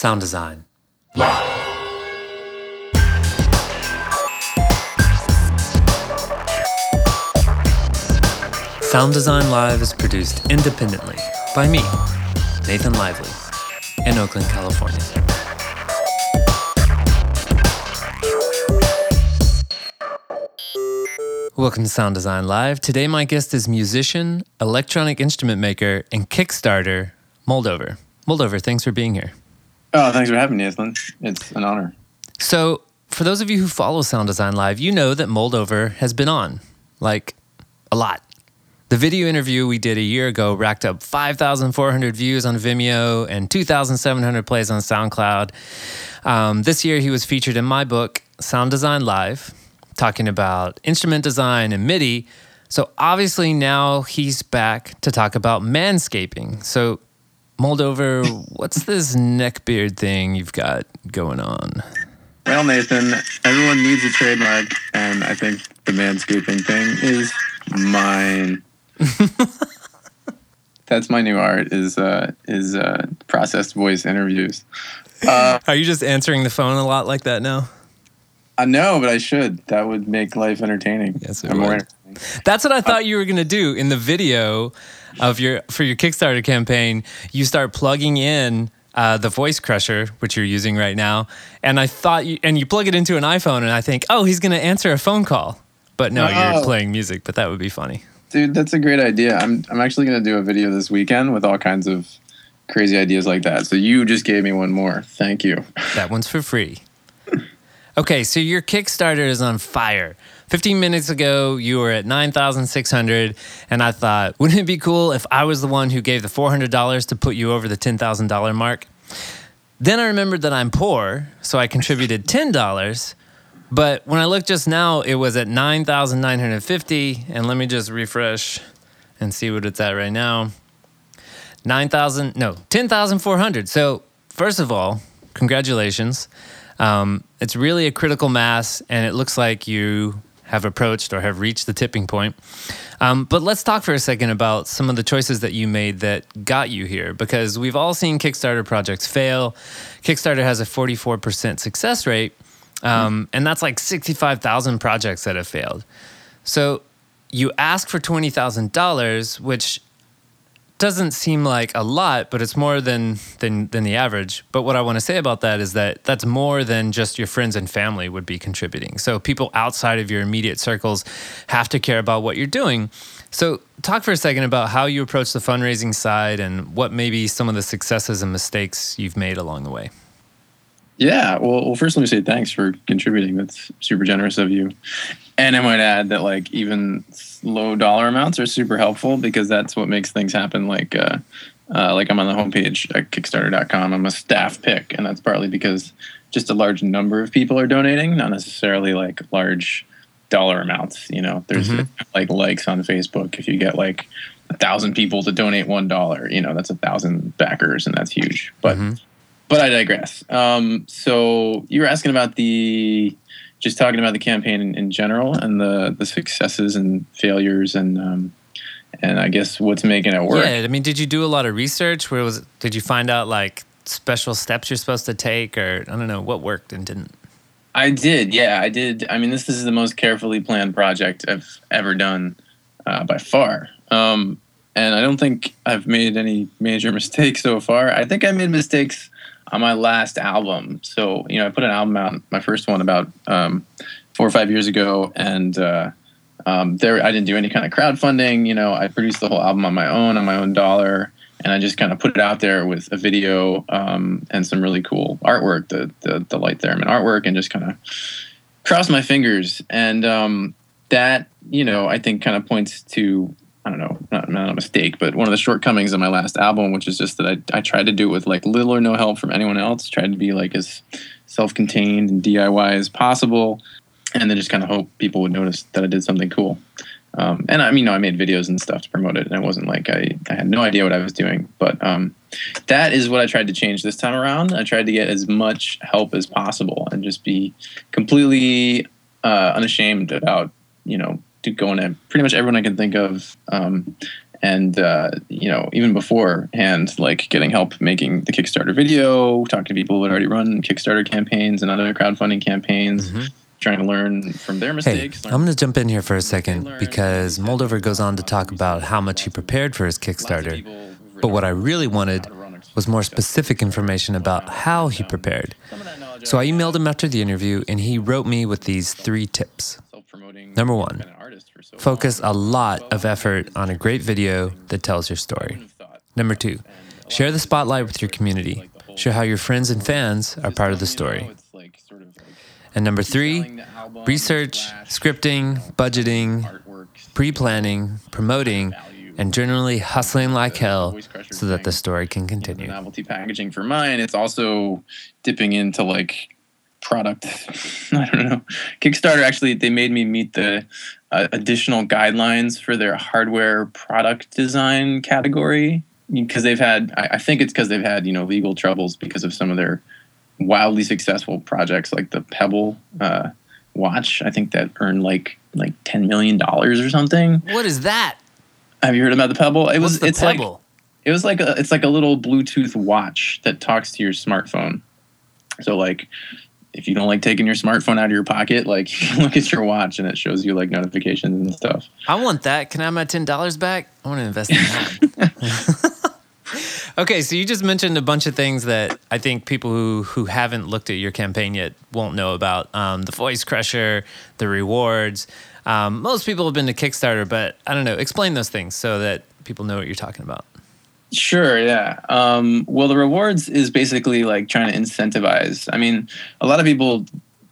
Sound design. Live. Sound Design Live is produced independently by me, Nathan Lively, in Oakland, California. Welcome to Sound Design Live. Today, my guest is musician, electronic instrument maker, and Kickstarter, Moldover. Moldover, thanks for being here. Oh, thanks for having me, Nathan. It's an honor. So, for those of you who follow Sound Design Live, you know that Moldover has been on, like a lot. The video interview we did a year ago racked up 5,400 views on Vimeo and 2,700 plays on SoundCloud. Um, this year, he was featured in my book, Sound Design Live, talking about instrument design and MIDI. So, obviously, now he's back to talk about manscaping. So, Moldover, what's this neckbeard thing you've got going on? Well, Nathan, everyone needs a trademark, and I think the manscaping thing is mine. That's my new art is uh, is uh, processed voice interviews. Uh, Are you just answering the phone a lot like that now? I know, but I should. That would make life entertaining. Yes, it would. That's what I thought you were going to do in the video of your for your Kickstarter campaign. You start plugging in uh, the voice crusher, which you're using right now, and I thought you and you plug it into an iPhone, and I think, oh, he's going to answer a phone call. But no, oh. you're playing music. But that would be funny. Dude, that's a great idea. I'm I'm actually going to do a video this weekend with all kinds of crazy ideas like that. So you just gave me one more. Thank you. That one's for free. Okay, so your Kickstarter is on fire. 15 minutes ago, you were at 9,600, and I thought, wouldn't it be cool if I was the one who gave the $400 to put you over the $10,000 mark? Then I remembered that I'm poor, so I contributed $10. But when I looked just now, it was at 9,950. And let me just refresh and see what it's at right now. 9,000, no, 10,400. So, first of all, congratulations. Um, it's really a critical mass, and it looks like you have approached or have reached the tipping point. Um, but let's talk for a second about some of the choices that you made that got you here, because we've all seen Kickstarter projects fail. Kickstarter has a 44% success rate. Um, and that's like 65,000 projects that have failed. So you ask for $20,000, which doesn't seem like a lot, but it's more than, than, than the average. But what I want to say about that is that that's more than just your friends and family would be contributing. So people outside of your immediate circles have to care about what you're doing. So talk for a second about how you approach the fundraising side and what maybe some of the successes and mistakes you've made along the way. Yeah, well, well, first let me say thanks for contributing. That's super generous of you. And I might add that like even low dollar amounts are super helpful because that's what makes things happen. Like, uh, uh, like I'm on the homepage at Kickstarter.com. I'm a staff pick, and that's partly because just a large number of people are donating, not necessarily like large dollar amounts. You know, there's mm-hmm. like likes on Facebook. If you get like a thousand people to donate one dollar, you know, that's a thousand backers, and that's huge. But mm-hmm but I digress. Um, so you were asking about the just talking about the campaign in, in general and the the successes and failures and um, and I guess what's making it work. Yeah, I mean, did you do a lot of research? Where was did you find out like special steps you're supposed to take, or I don't know what worked and didn't? I did. Yeah, I did. I mean, this is the most carefully planned project I've ever done uh, by far. Um, and I don't think I've made any major mistakes so far. I think I made mistakes on my last album. So, you know, I put an album out, my first one about um, four or five years ago, and uh, um, there I didn't do any kind of crowdfunding. You know, I produced the whole album on my own, on my own dollar, and I just kind of put it out there with a video um, and some really cool artwork, the the, the Light Theremin artwork, and just kind of cross my fingers. And um, that, you know, I think kind of points to I don't know, not, not a mistake, but one of the shortcomings of my last album, which is just that I, I tried to do it with like little or no help from anyone else, tried to be like as self contained and DIY as possible, and then just kind of hope people would notice that I did something cool. Um, and I mean, know, I made videos and stuff to promote it, and it wasn't like I, I had no idea what I was doing. But um, that is what I tried to change this time around. I tried to get as much help as possible and just be completely uh, unashamed about, you know, to go into pretty much everyone I can think of, um, and uh, you know even beforehand like getting help making the kickstarter video talking to people who had already run kickstarter campaigns and other crowdfunding campaigns trying to learn from their Mm-hmm. Hey, mistakes I'm going to jump in here for a second because Moldover goes on to talk about how much he prepared for his Kickstarter. But what I really wanted to was more specific information about how he prepared. Some of that knowledge So I emailed him after the interview and he wrote me with these three tips. Number one, artist for so Focus a lot of effort on a great video that tells your story. Wouldn't have thought. Number two, share the spotlight with your community. Show how your friends and fans are part of the story. It's like sort of like And number three, selling the album research, scripting, budgeting, pre planning, um, promoting, and generally hustling like hell so that the story can you know, the continue. novelty packaging for mine. It's also dipping into like product. I don't know. Kickstarter actually they made me meet the uh, additional guidelines for their hardware product design category because they've had. I, I think it's because they've had you know legal troubles because of some of their wildly successful projects like the Pebble uh, watch. I think that earned like like ten million dollars or something. What is that? Have you heard about the Pebble? It was What's the it's like it was like a it's like a little bluetooth watch that talks to your smartphone so like if you don't like taking your smartphone out of your pocket like look at your watch and it shows you like notifications and stuff I want that. Can I have my ten dollars back? I want to invest in that. okay, so you just mentioned a bunch of things that I think people who who haven't looked at your campaign yet won't know about. Um, the voice crusher, the rewards. Um, most people have been to Kickstarter, but I don't know. Explain those things so that people know what you're talking about. Sure yeah. Um, well the rewards is basically like trying to incentivize. I mean a lot of people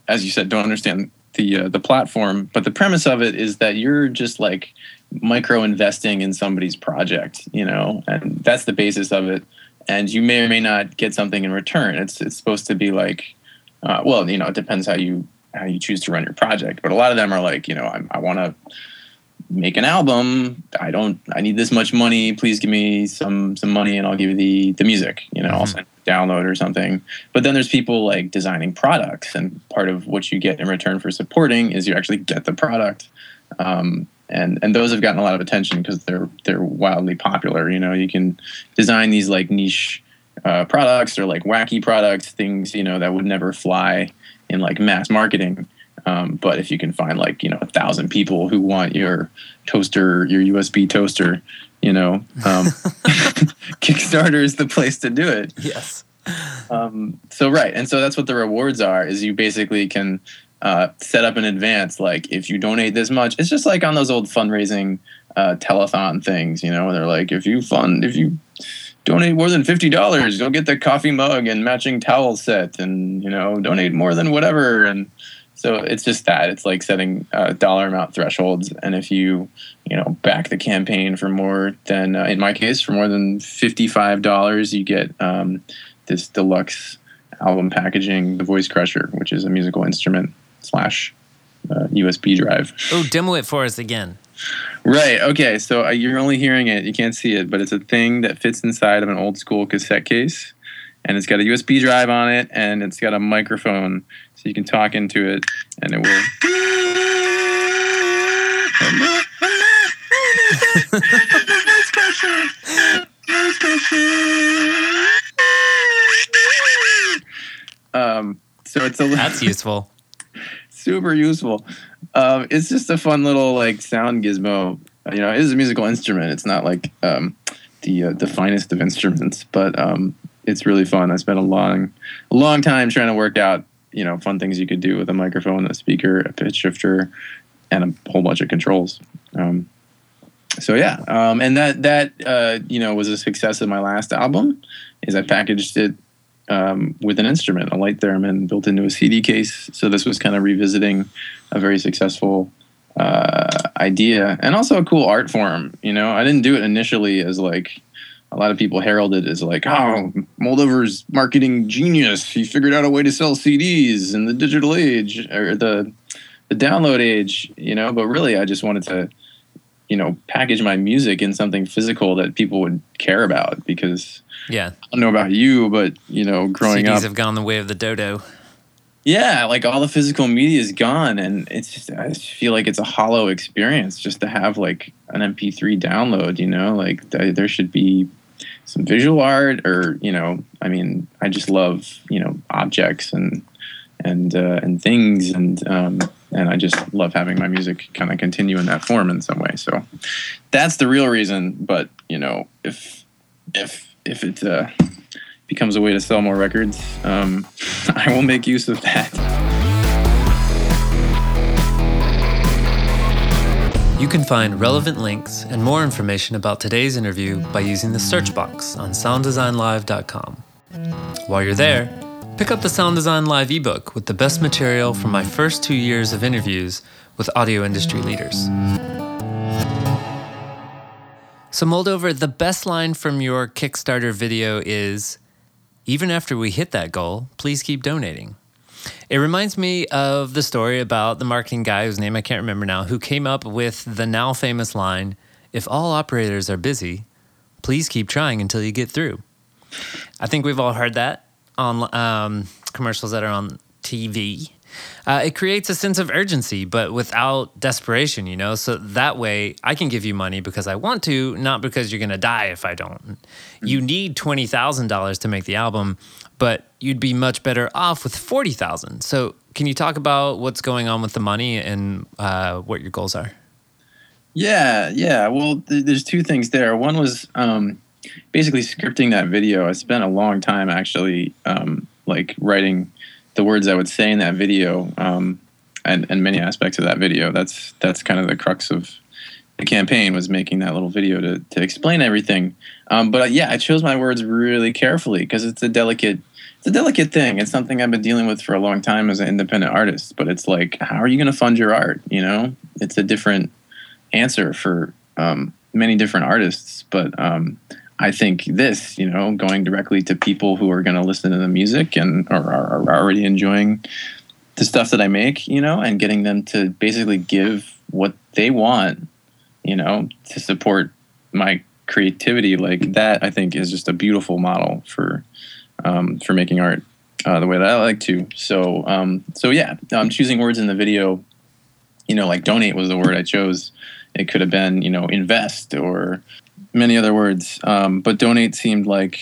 as you said don't understand the uh, the platform but the premise of it is that you're just like micro investing in somebody's project you know and that's the basis of it. And you may or may not get something in return. It's it's supposed to be like uh, well you know it depends how you how you choose to run your project but a lot of them are like you know i, I want to make an album. I don't i need this much money. Please give me some some money and i'll give you the the music you know i'll Mhm. send a download or something. But then there's people like designing products and part of what you get in return for supporting is you actually get the product. Um, and and those have gotten a lot of attention because they're they're wildly popular you know. You can design these like niche uh, products or like wacky products things you know that would never fly in like mass marketing um, but if you can find like you know a thousand people who want your toaster, your USB toaster, you know, um, Kickstarter is the place to do it. Yes. Um, so right, and so that's what the rewards are. Is you basically can uh, set up in advance. Like if you donate this much, it's just like on those old fundraising uh, telethon things. You know, where they're like if you fund if you donate more than fifty dollars, you'll get the coffee mug and matching towel set, and you know, donate more than whatever. And so it's just that it's like setting uh, dollar amount thresholds, and if you you know back the campaign for more than uh, in my case for more than fifty five dollars, you get um, this deluxe album packaging, the Voice Crusher, which is a musical instrument slash uh, USB drive. Oh, demo it for us again. Right. Okay. So uh, you're only hearing it. You can't see it, but it's a thing that fits inside of an old school cassette case, and it's got a USB drive on it, and it's got a microphone, so you can talk into it, and it will. Um, so it's a That's useful. super useful. Um, it's just a fun little like sound gizmo. You know, it is a musical instrument. It's not like um, the uh, the finest of instruments, but um, it's really fun. I spent a long, a long time trying to work out you know fun things you could do with a microphone, a speaker, a pitch shifter, and a whole bunch of controls. Um, so yeah, um, and that that uh, you know was a success of my last album. Is I packaged it um, with an instrument, a light theremin built into a CD case. So this was kind of revisiting a very successful uh, idea and also a cool art form. You know, I didn't do it initially as like a lot of people heralded it as like, oh, Moldover's marketing genius. He figured out a way to sell CDs in the digital age or the the download age. You know, but really, I just wanted to you know package my music in something physical that people would care about because Yeah. I don't know about you, but you know, growing CDs up, have gone the way of the dodo. yeah, like all the physical media is gone, and it's just I just feel like it's a hollow experience just to have like an MP3 download. You know, like th- there should be some visual art, or you know, I mean, I just love you know objects and and uh, and things, and um, and I just love having my music kind of continue in that form in some way. So that's the real reason. But you know, if if if it uh, becomes a way to sell more records, um, I will make use of that. You can find relevant links and more information about today's interview by using the search box on sounddesignlive.com. While you're there, pick up the Sound Design Live ebook with the best material from my first two years of interviews with audio industry leaders. So, Moldover, the best line from your Kickstarter video is even after we hit that goal, please keep donating. It reminds me of the story about the marketing guy whose name I can't remember now, who came up with the now famous line If all operators are busy, please keep trying until you get through. I think we've all heard that on um, commercials that are on TV. Uh, it creates a sense of urgency, but without desperation, you know? So that way I can give you money because I want to, not because you're going to die if I don't. Mm-hmm. You need $20,000 to make the album, but you'd be much better off with 40,000. So can you talk about what's going on with the money and uh, what your goals are? Yeah, yeah. Well, th- there's two things there. One was um, basically scripting that video. I spent a long time actually um, like writing the words I would say in that video, um, and and many aspects of that video. That's that's kind of the crux of the campaign was making that little video to to explain everything. Um, but uh, yeah, I chose my words really carefully because it's a delicate a delicate thing. It's something I've been dealing with for a long time as an independent artist. But it's like, how are you going to fund your art? You know, it's a different answer for um, many different artists. But um, I think this, you know, going directly to people who are going to listen to the music and are, are, already enjoying the stuff that I make, you know, and getting them to basically give what they want, you know, to support my creativity like that. I think is just a beautiful model for um, for making art uh, the way that I like to. So um, so yeah, I'm choosing words in the video. You know, like donate was the word I chose. It could have been, you know, invest or many other words, um, but donate seemed like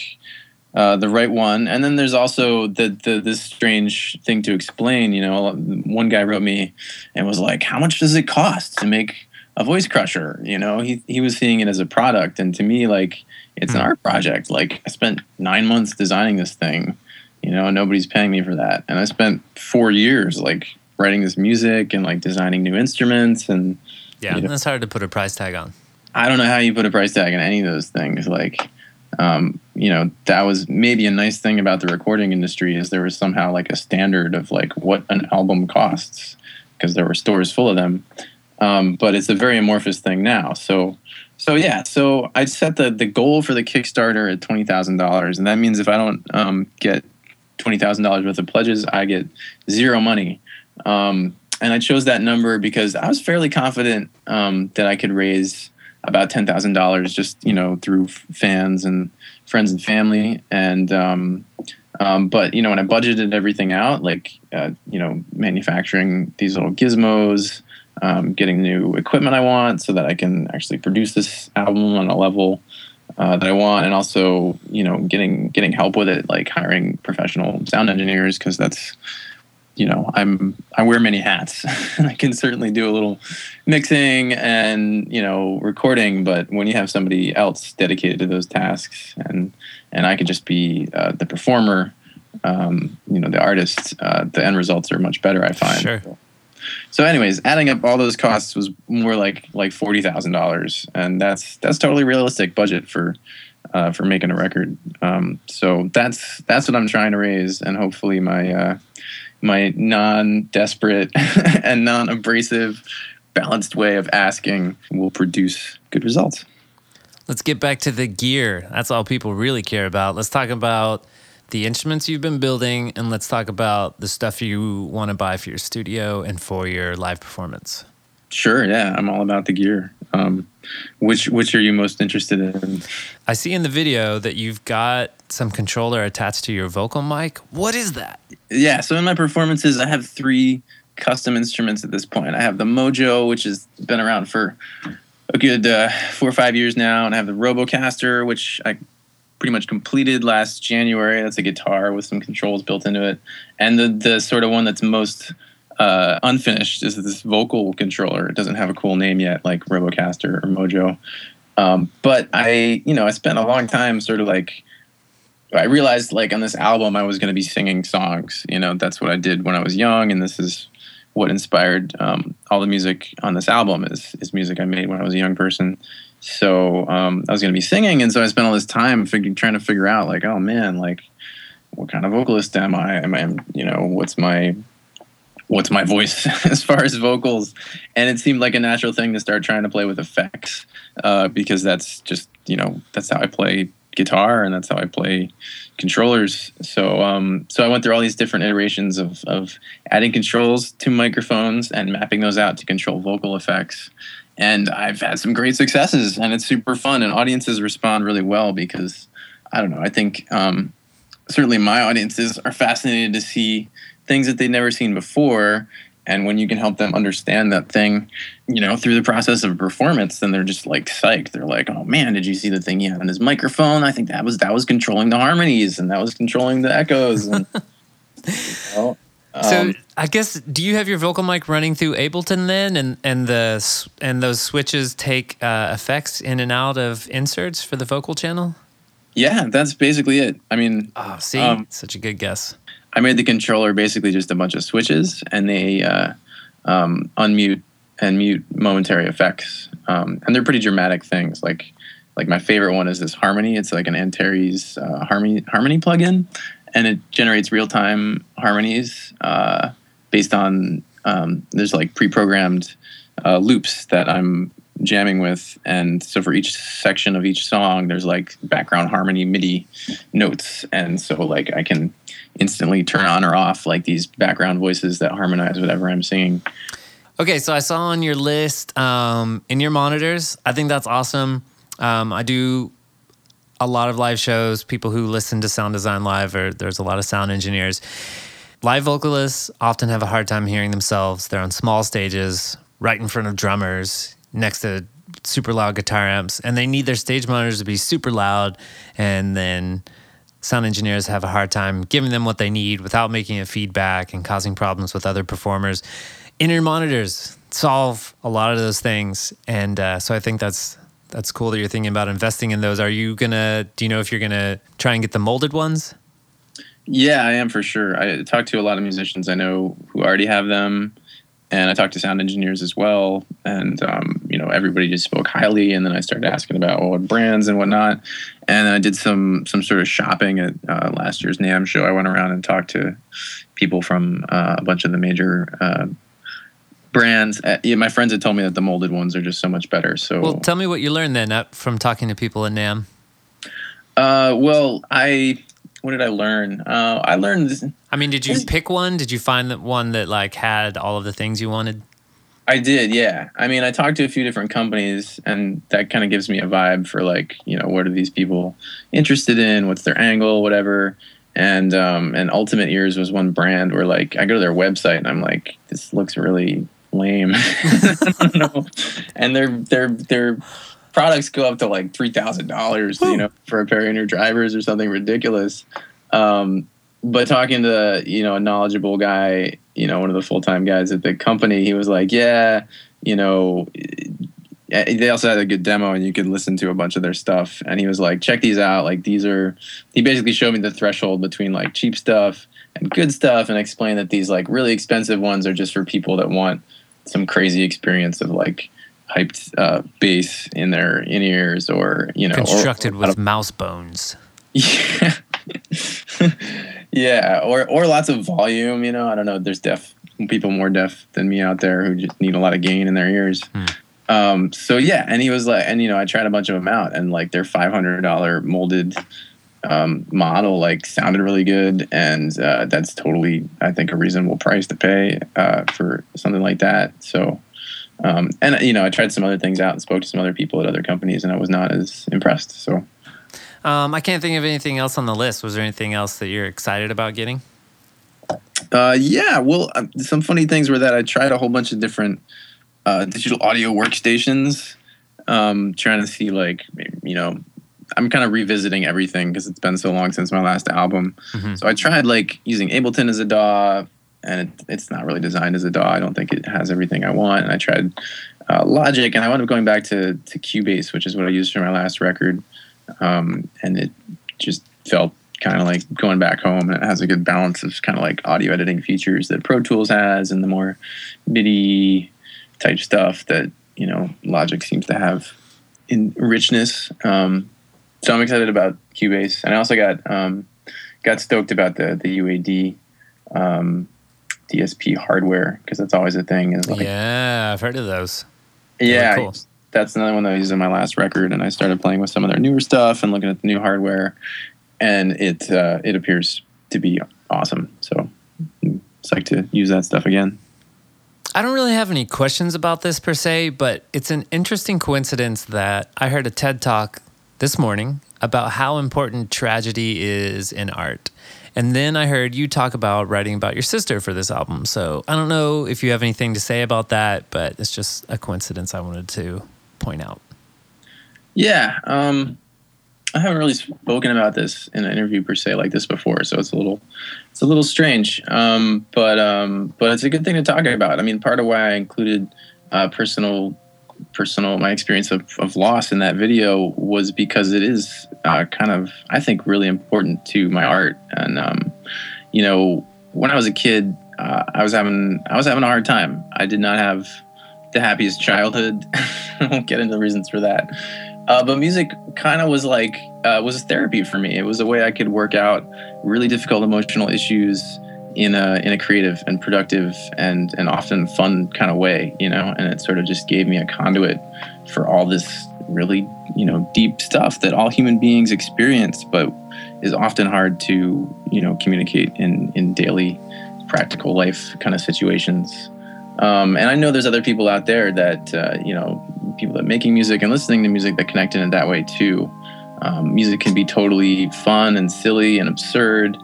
uh, the right one. And then there's also the, the this strange thing to explain. You know, one guy wrote me and was like, "How much does it cost to make a voice crusher?" You know, he he was seeing it as a product, and to me, like it's an hmm. art project. Like I spent nine months designing this thing. You know, nobody's paying me for that, and I spent four years like writing this music and like designing new instruments and yeah, you know, that's hard to put a price tag on. I don't know how you put a price tag on any of those things. Like, um, you know, that was maybe a nice thing about the recording industry is there was somehow like a standard of like what an album costs because there were stores full of them. Um, but it's a very amorphous thing now. So, so yeah. So I set the the goal for the Kickstarter at twenty thousand dollars, and that means if I don't um, get twenty thousand dollars worth of pledges, I get zero money. Um, and I chose that number because I was fairly confident um, that I could raise about ten thousand dollars just you know through fans and friends and family and um, um, but you know when I budgeted everything out like uh, you know manufacturing these little gizmos um, getting new equipment I want so that I can actually produce this album on a level uh, that I want and also you know getting getting help with it like hiring professional sound engineers because that's you know, I'm I wear many hats. I can certainly do a little mixing and you know recording, but when you have somebody else dedicated to those tasks, and and I could just be uh, the performer, um, you know, the artist, uh, the end results are much better. I find. Sure. So, anyways, adding up all those costs was more like like forty thousand dollars, and that's that's totally realistic budget for uh, for making a record. Um, so that's that's what I'm trying to raise, and hopefully my uh, my non-desperate and non-abrasive balanced way of asking will produce good results. Let's get back to the gear. That's all people really care about. Let's talk about the instruments you've been building and let's talk about the stuff you want to buy for your studio and for your live performance. Sure, yeah, I'm all about the gear. Um, which which are you most interested in? I see in the video that you've got some controller attached to your vocal mic. What is that? Yeah, so in my performances, I have three custom instruments at this point. I have the Mojo, which has been around for a good uh, four or five years now, and I have the Robocaster, which I pretty much completed last January. That's a guitar with some controls built into it, and the the sort of one that's most uh, unfinished is this vocal controller. It doesn't have a cool name yet, like Robocaster or Mojo. Um, but I, you know, I spent a long time sort of like I realized like on this album I was going to be singing songs. You know, that's what I did when I was young, and this is what inspired um, all the music on this album is is music I made when I was a young person. So um, I was going to be singing, and so I spent all this time figuring, trying to figure out like, oh man, like what kind of vocalist am I? Am I, you know, what's my what's my voice as far as vocals? And it seemed like a natural thing to start trying to play with effects uh, because that's just you know that's how I play guitar and that's how I play controllers. So um, so I went through all these different iterations of, of adding controls to microphones and mapping those out to control vocal effects. And I've had some great successes and it's super fun and audiences respond really well because I don't know, I think um, certainly my audiences are fascinated to see things that they've never seen before and when you can help them understand that thing you know through the process of performance then they're just like psyched. They're like oh man did you see the thing he had on his microphone? I think that was that was controlling the harmonies and that was controlling the echoes. And, you know, um, so i guess do you have your vocal mic running through Ableton then? And and the and those switches take uh, effects in and out of inserts for the vocal channel? Yeah that's basically it. I mean oh see um, such a good guess. I made the controller basically just a bunch of switches, and they uh, um, unmute and mute momentary effects, um, and they're pretty dramatic things. Like like my favorite one is this Harmony. It's like an Antares uh, Harmony Harmony plugin, and it generates real time harmonies uh, based on um, there's like pre-programmed uh, loops that I'm jamming with and so for each section of each song there's like background harmony midi notes and so like i can instantly turn on or off like these background voices that harmonize whatever I'm singing. Okay, so I saw on your list um, in-ear monitors. I think that's awesome. Um, I do a lot of live shows. People who listen to Sound Design Live, or there's a lot of sound engineers. Live vocalists often have a hard time hearing themselves. They're on small stages, right in front of drummers, next to super loud guitar amps, and they need their stage monitors to be super loud, and then sound engineers have a hard time giving them what they need without making it feedback and causing problems with other performers. In-ear monitors solve a lot of those things, and uh, so I think that's that's cool that you're thinking about investing in those. Are you gonna? Do you know if you're gonna try and get the molded ones? Yeah, I am for sure. I talk to a lot of musicians I know who already have them and I talked to sound engineers as well, and um, you know everybody just spoke highly. And then I started asking about well, what brands and whatnot, and I did some some sort of shopping at uh, last year's NAMM show. I went around and talked to people from uh, a bunch of the major. Uh, brands uh, yeah, my friends had told me that the molded ones are just so much better so well tell me what you learned then uh, from talking to people in NAMM. uh, well i what did I learn? Uh, I learned. This, I mean, did you pick one? Did you find that one that like had all of the things you wanted? I did, yeah. I mean, I talked to a few different companies, and that kind of gives me a vibe for like, you know, what are these people interested in? What's their angle? Whatever. And um, and Ultimate Ears was one brand where like I go to their website and I'm like, this looks really lame. and they're they're they're products go up to like three thousand dollars, you know, for a pair of inner drivers or something ridiculous. Um, but talking to you know a knowledgeable guy, you know, one of the full time guys at the company, he was like, "Yeah, you know." They also had a good demo, and you could listen to a bunch of their stuff. And he was like, "Check these out! Like these are." He basically showed me the threshold between like cheap stuff and good stuff, and explained that these like really expensive ones are just for people that want some crazy experience of like hyped uh, bass in their in ears or you know constructed or, with mouse bones. Yeah. yeah, or or lots of volume. You know, I don't know. There's deaf people more deaf than me out there who just need a lot of gain in their ears. Hmm. Um, so yeah, and he was like, and you know, I tried a bunch of them out, and like their five hundred dollar molded um, model like sounded really good, and uh, that's totally, I think, a reasonable price to pay uh, for something like that. So um, and you know, I tried some other things out and spoke to some other people at other companies, and I was not as impressed. So, um, I can't think of anything else on the list. Was there anything else that you're excited about getting? Uh, yeah, well, uh, some funny things were that I tried a whole bunch of different uh, digital audio workstations, um, trying to see like you know, I'm kind of revisiting everything because it's been so long since my last album. Mm-hmm. So I tried like using Ableton as a DAW, and it, it's not really designed as a DAW. I don't think it has everything I want. And I tried uh, Logic, and I wound up going back to to Cubase, which is what I used for my last record, um, and it just felt kind of like going back home. And it has a good balance of kind of like audio editing features that Pro Tools has, and the more MIDI type stuff that you know Logic seems to have in richness. Um, so I'm excited about Cubase, and I also got um, got stoked about the the UAD um, DSP hardware because that's always a thing. Is like, yeah, I've heard of those. Yeah, cool. that's another one that I used in my last record, and I started playing with some of their newer stuff and looking at the new hardware, and it uh, it appears to be awesome. So it's like to use that stuff again. I don't really have any questions about this per se, but it's an interesting coincidence that I heard a TED talk this morning about how important tragedy is in art. And then I heard you talk about writing about your sister for this album. So I don't know if you have anything to say about that, but it's just a coincidence I wanted to point out. Yeah. Um, I haven't really spoken about this in an interview per se like this before, so it's a little it's a little strange. Um, but um, but it's a good thing to talk about. I mean, part of why I included uh, personal personal my experience of, of loss in that video was because it is uh, kind of I think really important to my art. And um, you know when I was a kid uh, I was having I was having a hard time. I did not have the happiest childhood. I won't get into the reasons for that. Uh, but music kind of was like uh, was a therapy for me. It was a way I could work out really difficult emotional issues in a in a creative and productive and and often fun kind of way, you know. And it sort of just gave me a conduit for all this really you know deep stuff that all human beings experience, but is often hard to you know communicate in in daily practical life kind of situations. Um, and I know there's other people out there that uh, you know people that making music and listening to music that connect in it that way too. Um, music can be totally fun and silly and absurd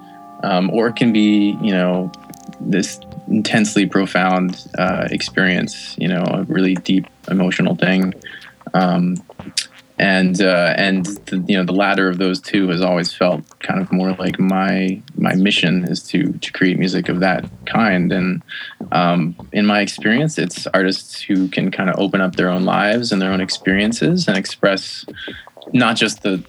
um, or it can be you know this intensely profound uh, experience you know a really deep emotional thing. Um, and uh, and the, you know the latter of those two has always felt kind of more like my my mission is to to create music of that kind. And um, in my experience it's artists who can kind of open up their own lives and their own experiences and express not just the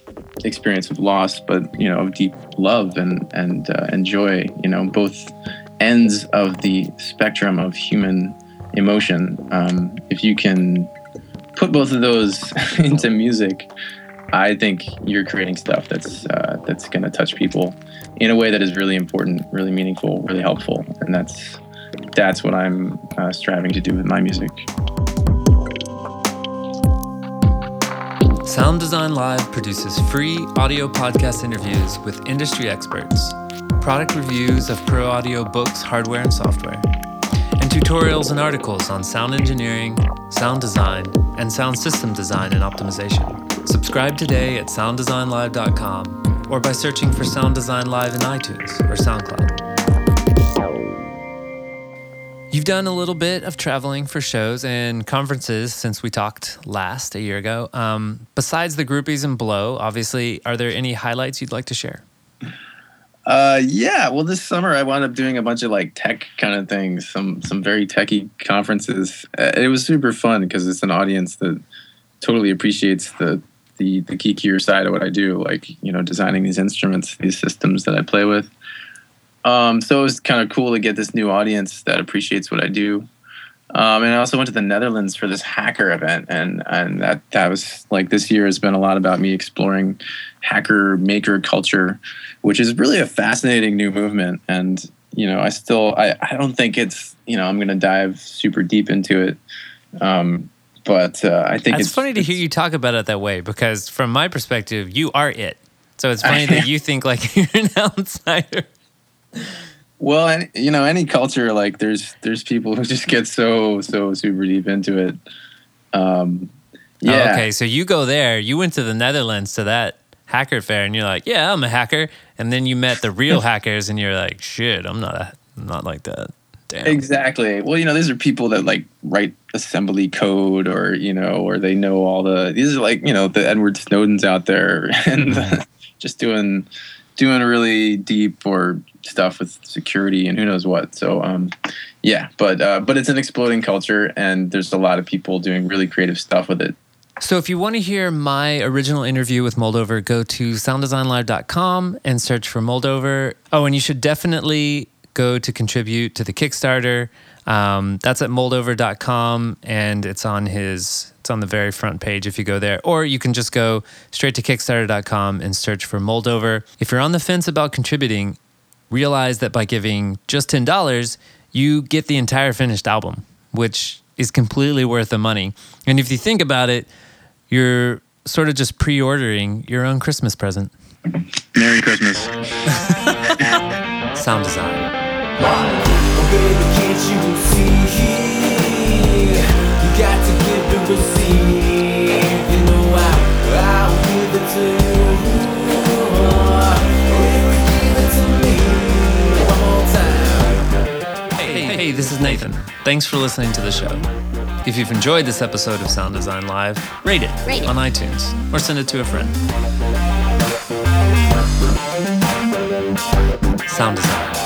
experience of loss, but you know, of deep love and and uh, and joy. You know, both ends of the spectrum of human emotion. Um, if you can put both of those into music, I think you're creating stuff that's uh, that's going to touch people in a way that is really important, really meaningful, really helpful, and that's that's what I'm uh, striving to do with my music. Sound Design Live produces free audio podcast interviews with industry experts, product reviews of pro audio books, hardware, and software, and tutorials and articles on sound engineering, sound design, and sound system design and optimization. Subscribe today at sounddesignlive.com or by searching for Sound Design Live in iTunes or SoundCloud. You've done a little bit of traveling for shows and conferences since we talked last a year ago. Um, besides the groupies and blow, obviously, are there any highlights you'd like to share? Uh, yeah. Well, this summer I wound up doing a bunch of like tech kind of things, some some very techy conferences. Uh, it was super fun because it's an audience that totally appreciates the the the geekier side of what I do, like you know, designing these instruments, these systems that I play with. Um, so it was kind of cool to get this new audience that appreciates what I do. Um, and I also went to the Netherlands for this hacker event, and and that that was like this year has been a lot about me exploring hacker maker culture, which is really a fascinating new movement. And you know, I still I, I don't think it's you know I'm going to dive super deep into it. Um, but uh, I think it's, it's funny to hear you talk about it that way because from my perspective, you are it. So it's funny that you think like you're an outsider. Well, any, you know, any culture like there's there's people who just get so so super deep into it. Um, yeah. Oh, okay, so you go there. You went to the Netherlands to that hacker fair, and you're like, "Yeah, I'm a hacker." And then you met the real hackers, and you're like, "Shit, I'm not a, I'm not like that." Damn. Exactly. Well, you know, these are people that like write assembly code, or you know, or they know all the. These are like you know the Edward Snowdens out there, and just doing doing really deep or stuff with security and who knows what. So um, yeah, but uh, but it's an exploding culture, and there's a lot of people doing really creative stuff with it. So if you want to hear my original interview with Moldover, go to sounddesignlive.com and search for Moldover. Oh, and you should definitely go to contribute to the Kickstarter. Um, that's at moldover.com and it's on his it's on the very front page if you go there. Or you can just go straight to kickstarter.com and search for Moldover. If you're on the fence about contributing, realize that by giving just $10, you get the entire finished album, which is completely worth the money. And if you think about it, you're sort of just pre-ordering your own Christmas present. Merry Christmas. Sound design. Oh, to give. You know I, I'll give it to you. If you give it to me one more time. Hey, hey, this is Nathan. Thanks for listening to the show. If you've enjoyed this episode of Sound Design Live, rate it, Rate it. on iTunes or send it to a friend. Sound design.